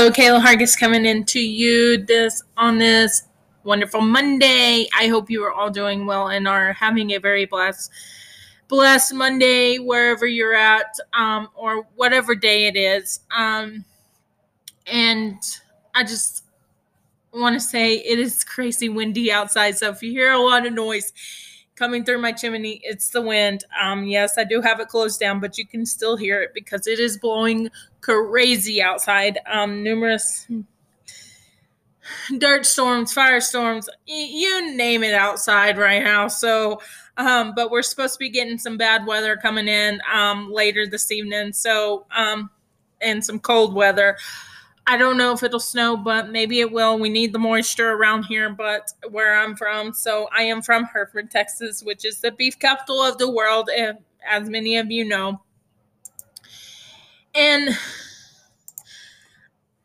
Hello, Kayla Hargis coming in to you this on this wonderful Monday. I hope you are all doing well and are having a very blessed blessed Monday wherever you're at, um, or whatever day it is. Um, and I just want to say it is crazy windy outside, so if you hear a lot of noise coming through my chimney, it's the wind. Um, yes, I do have it closed down, but you can still hear it because it is blowing crazy outside. Um, numerous dirt storms, firestorms, you name it outside right now. So, um, but we're supposed to be getting some bad weather coming in um, later this evening. So, um, and some cold weather. I don't know if it'll snow, but maybe it will. We need the moisture around here, but where I'm from. So I am from Hereford, Texas, which is the beef capital of the world, as many of you know. And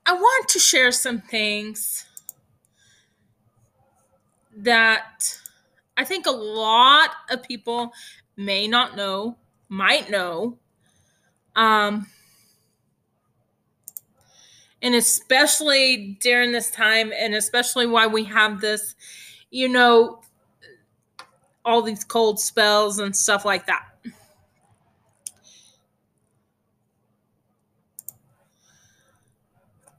I want to share some things that I think a lot of people may not know, might know. Um, and especially during this time, and especially why we have this, you know, all these cold spells and stuff like that.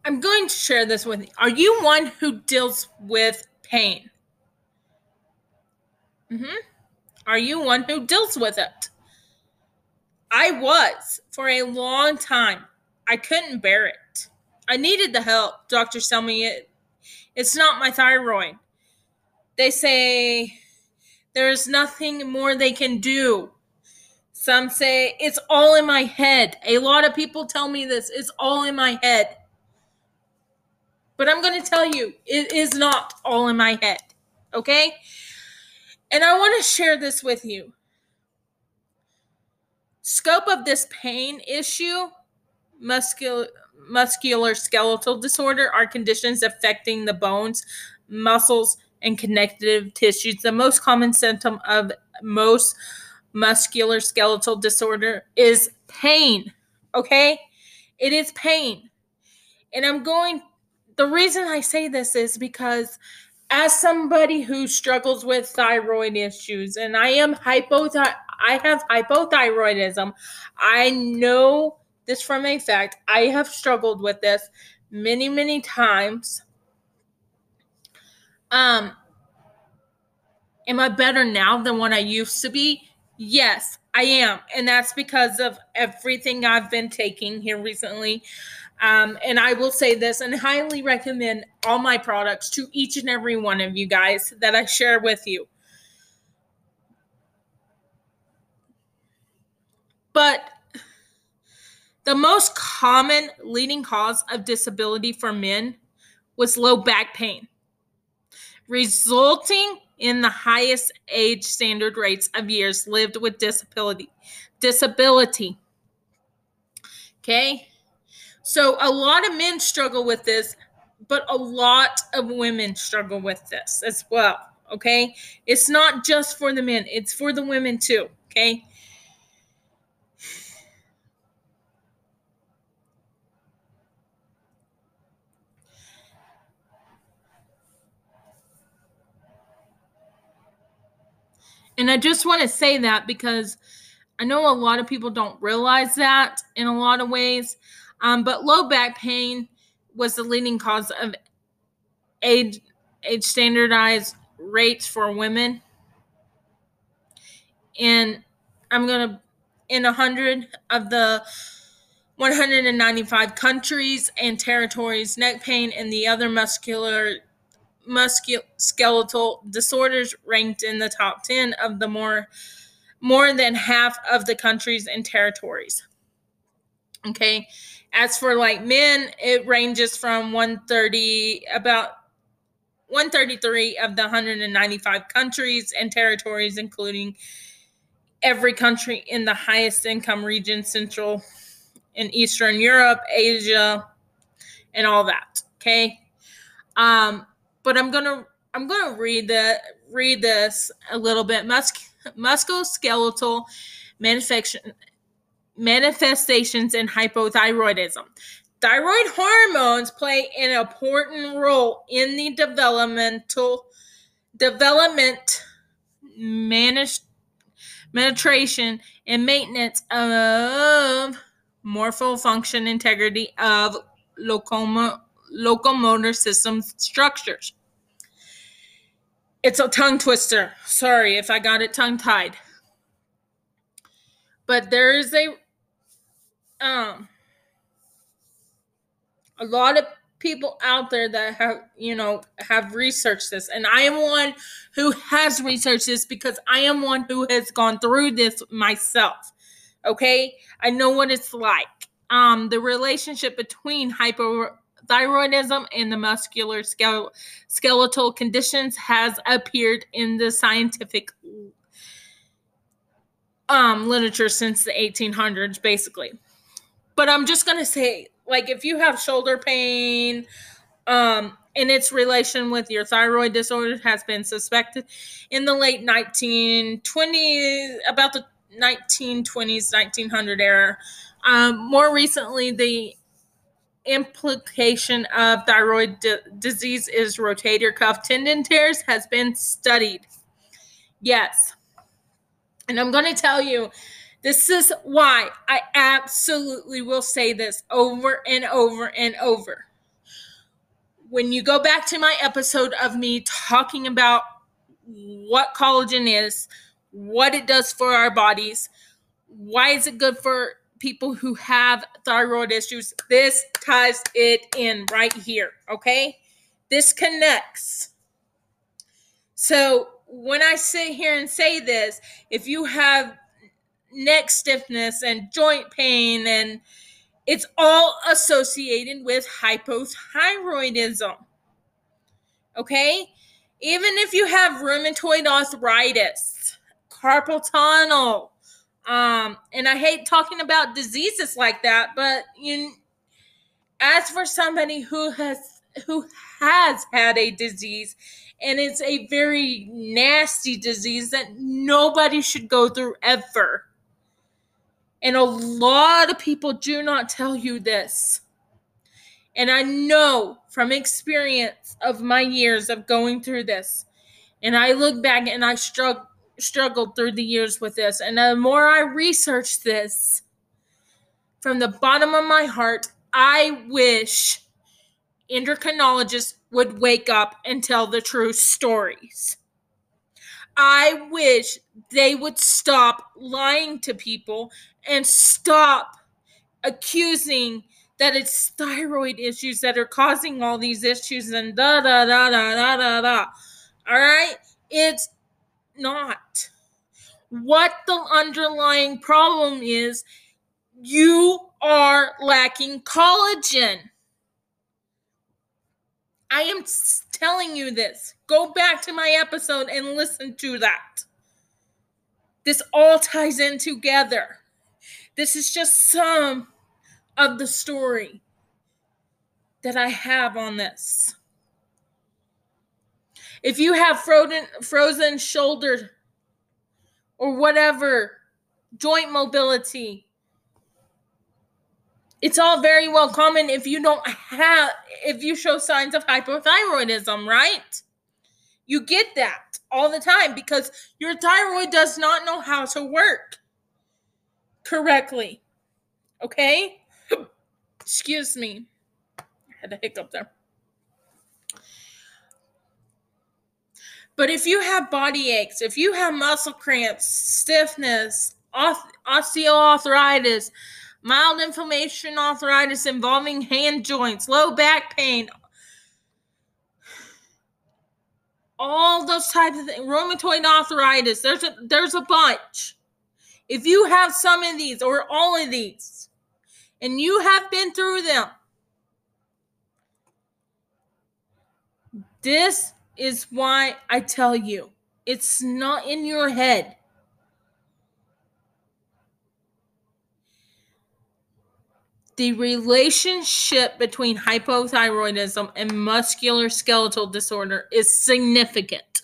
I'm going to share this with you. Are you one who deals with pain? Mm-hmm. Are you one who deals with it? I was for a long time. I couldn't bear it. I needed the help. Doctors tell me it it's not my thyroid. They say there's nothing more they can do. Some say it's all in my head. A lot of people tell me this. It's all in my head. But I'm going to tell you, it is not all in my head. Okay? And I want to share this with you. Scope of this pain issue, muscular muscular skeletal disorder are conditions affecting the bones, muscles, and connective tissues. The most common symptom of most muscular skeletal disorder is pain. Okay? It is pain. And I'm going the reason I say this is because as somebody who struggles with thyroid issues and I am hypothyroid I have hypothyroidism. I know this from a fact. I have struggled with this many, many times. Um am I better now than what I used to be? Yes, I am. And that's because of everything I've been taking here recently. Um, and I will say this and highly recommend all my products to each and every one of you guys that I share with you. But the most common leading cause of disability for men was low back pain, resulting in the highest age standard rates of years lived with disability. Disability. Okay? So a lot of men struggle with this, but a lot of women struggle with this as well. Okay. It's not just for the men, it's for the women too. Okay. And I just want to say that because I know a lot of people don't realize that in a lot of ways. Um, but low back pain was the leading cause of age age standardized rates for women. And I'm gonna in hundred of the 195 countries and territories, neck pain and the other muscular musculoskeletal disorders ranked in the top 10 of the more more than half of the countries and territories. Okay. As for like men, it ranges from 130 about 133 of the 195 countries and territories, including every country in the highest income region, Central and Eastern Europe, Asia, and all that. Okay. Um, but I'm gonna I'm gonna read the read this a little bit. Mus- musculoskeletal manifestation manifestations in hypothyroidism. Thyroid hormones play an important role in the developmental development, manage, and maintenance of morpho function integrity of locomo- locomotor system structures. It's a tongue twister. Sorry if I got it tongue tied. But there is a um a lot of people out there that have you know have researched this and i am one who has researched this because i am one who has gone through this myself okay i know what it's like um the relationship between hypothyroidism and the muscular skeletal conditions has appeared in the scientific um literature since the 1800s basically. But i'm just going to say like if you have shoulder pain um and its relation with your thyroid disorder has been suspected in the late 1920s about the 1920s 1900 era um, more recently the implication of thyroid di- disease is rotator cuff tendon tears has been studied yes and i'm going to tell you this is why I absolutely will say this over and over and over. When you go back to my episode of me talking about what collagen is, what it does for our bodies, why is it good for people who have thyroid issues, this ties it in right here, okay? This connects. So when I sit here and say this, if you have neck stiffness and joint pain and it's all associated with hypothyroidism. Okay? Even if you have rheumatoid arthritis, carpal tunnel, um, and I hate talking about diseases like that, but you as for somebody who has who has had a disease and it's a very nasty disease that nobody should go through ever and a lot of people do not tell you this. And I know from experience of my years of going through this. And I look back and I strugg- struggled through the years with this. And the more I research this, from the bottom of my heart, I wish endocrinologists would wake up and tell the true stories. I wish they would stop lying to people and stop accusing that it's thyroid issues that are causing all these issues and da da da da da da da. All right? It's not. What the underlying problem is, you are lacking collagen. I am telling you this. Go back to my episode and listen to that. This all ties in together. This is just some of the story that I have on this. If you have frozen frozen shoulder or whatever joint mobility, it's all very well common if you don't have if you show signs of hypothyroidism, right? You get that all the time because your thyroid does not know how to work correctly. Okay? Excuse me. I had a hiccup there. But if you have body aches, if you have muscle cramps, stiffness, osteoarthritis, mild inflammation arthritis involving hand joints, low back pain, all those types of things, rheumatoid arthritis. There's a there's a bunch. If you have some of these or all of these, and you have been through them, this is why I tell you it's not in your head. the relationship between hypothyroidism and muscular skeletal disorder is significant.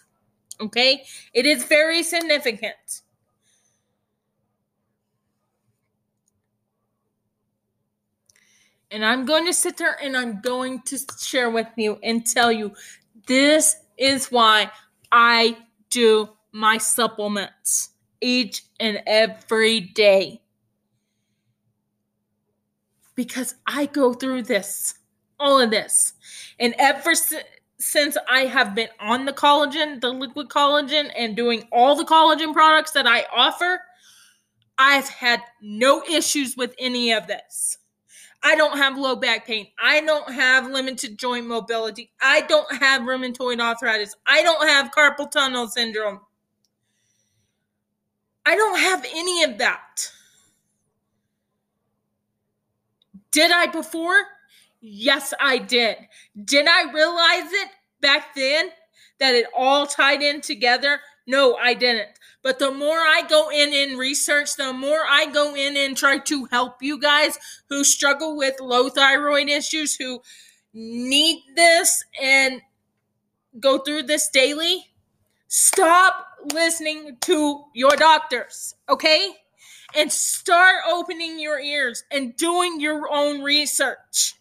Okay? It is very significant. And I'm going to sit there and I'm going to share with you and tell you this is why I do my supplements each and every day. Because I go through this, all of this. And ever since I have been on the collagen, the liquid collagen, and doing all the collagen products that I offer, I've had no issues with any of this. I don't have low back pain. I don't have limited joint mobility. I don't have rheumatoid arthritis. I don't have carpal tunnel syndrome. I don't have any of that. Did I before? Yes, I did. Did I realize it back then that it all tied in together? No, I didn't. But the more I go in and research, the more I go in and try to help you guys who struggle with low thyroid issues, who need this and go through this daily, stop listening to your doctors, okay? And start opening your ears and doing your own research.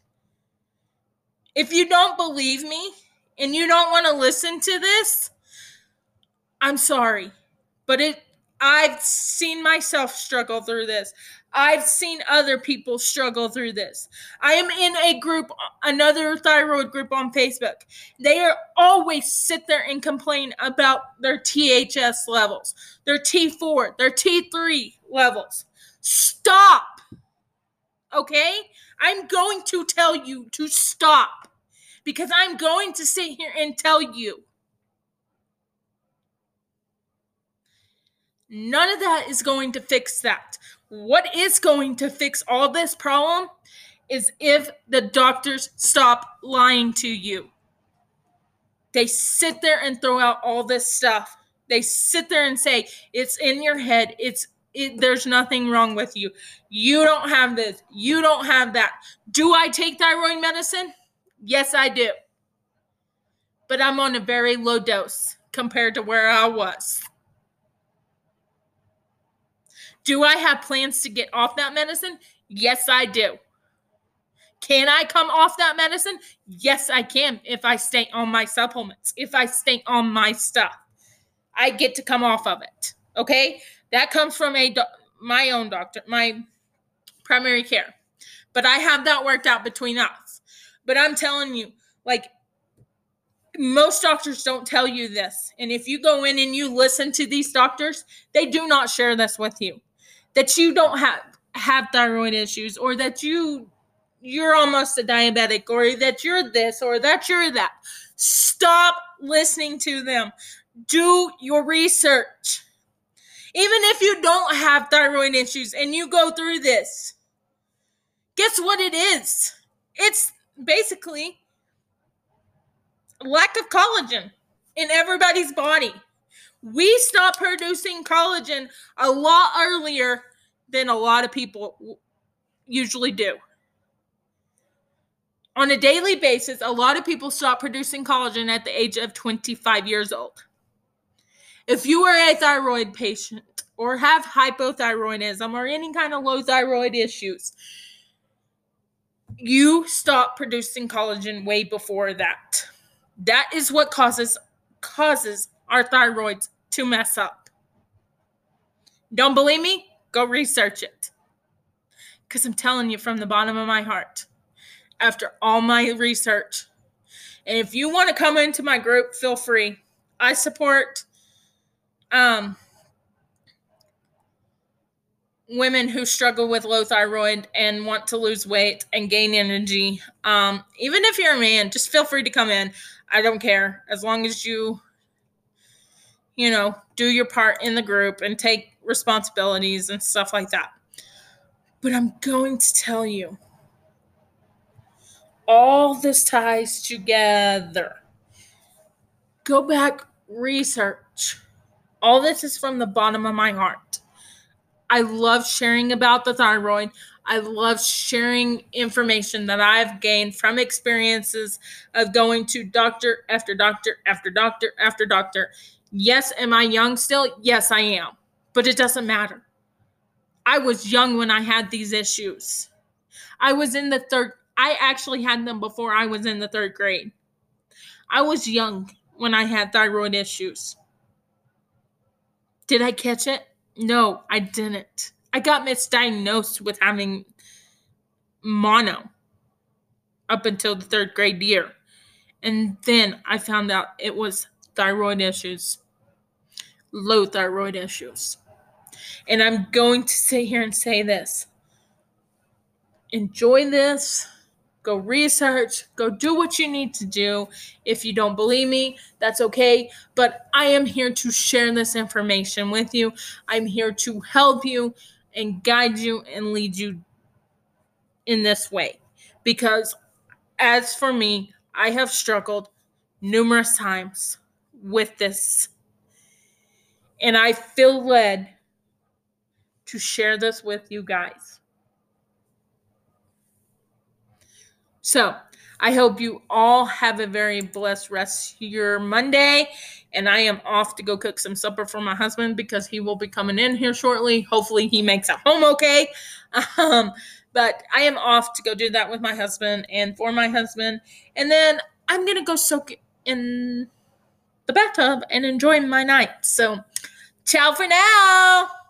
If you don't believe me and you don't want to listen to this, I'm sorry, but it I've seen myself struggle through this. I've seen other people struggle through this. I am in a group, another thyroid group on Facebook. They are always sit there and complain about their THS levels, their T4, their T3 levels. Stop. Okay? I'm going to tell you to stop because I'm going to sit here and tell you None of that is going to fix that. What is going to fix all this problem is if the doctors stop lying to you. They sit there and throw out all this stuff. They sit there and say, it's in your head. It's it, there's nothing wrong with you. You don't have this. You don't have that. Do I take thyroid medicine? Yes, I do. But I'm on a very low dose compared to where I was. Do I have plans to get off that medicine? Yes, I do. Can I come off that medicine? Yes, I can if I stay on my supplements, if I stay on my stuff. I get to come off of it. Okay? That comes from a do- my own doctor, my primary care. But I have that worked out between us. But I'm telling you, like most doctors don't tell you this. And if you go in and you listen to these doctors, they do not share this with you that you don't have have thyroid issues or that you you're almost a diabetic or that you're this or that you're that. Stop listening to them. Do your research. Even if you don't have thyroid issues and you go through this, guess what it is? It's basically lack of collagen in everybody's body. We stop producing collagen a lot earlier than a lot of people usually do. On a daily basis, a lot of people stop producing collagen at the age of 25 years old. If you are a thyroid patient or have hypothyroidism or any kind of low thyroid issues, you stop producing collagen way before that. That is what causes causes our thyroids to mess up. Don't believe me? Go research it. Because I'm telling you from the bottom of my heart, after all my research, and if you want to come into my group, feel free. I support um, women who struggle with low thyroid and want to lose weight and gain energy. Um, even if you're a man, just feel free to come in. I don't care as long as you you know, do your part in the group and take responsibilities and stuff like that. But I'm going to tell you all this ties together. Go back, research. All this is from the bottom of my heart. I love sharing about the thyroid. I love sharing information that I've gained from experiences of going to doctor after doctor after doctor after doctor Yes, am I young still? Yes, I am. But it doesn't matter. I was young when I had these issues. I was in the third I actually had them before I was in the third grade. I was young when I had thyroid issues. Did I catch it? No, I didn't. I got misdiagnosed with having mono up until the third grade year. And then I found out it was thyroid issues, low thyroid issues. And I'm going to sit here and say this enjoy this. Go research, go do what you need to do. If you don't believe me, that's okay. But I am here to share this information with you. I'm here to help you and guide you and lead you in this way. Because as for me, I have struggled numerous times with this. And I feel led to share this with you guys. So, I hope you all have a very blessed rest of your Monday. And I am off to go cook some supper for my husband because he will be coming in here shortly. Hopefully, he makes it home okay. Um, but I am off to go do that with my husband and for my husband. And then I'm going to go soak in the bathtub and enjoy my night. So, ciao for now.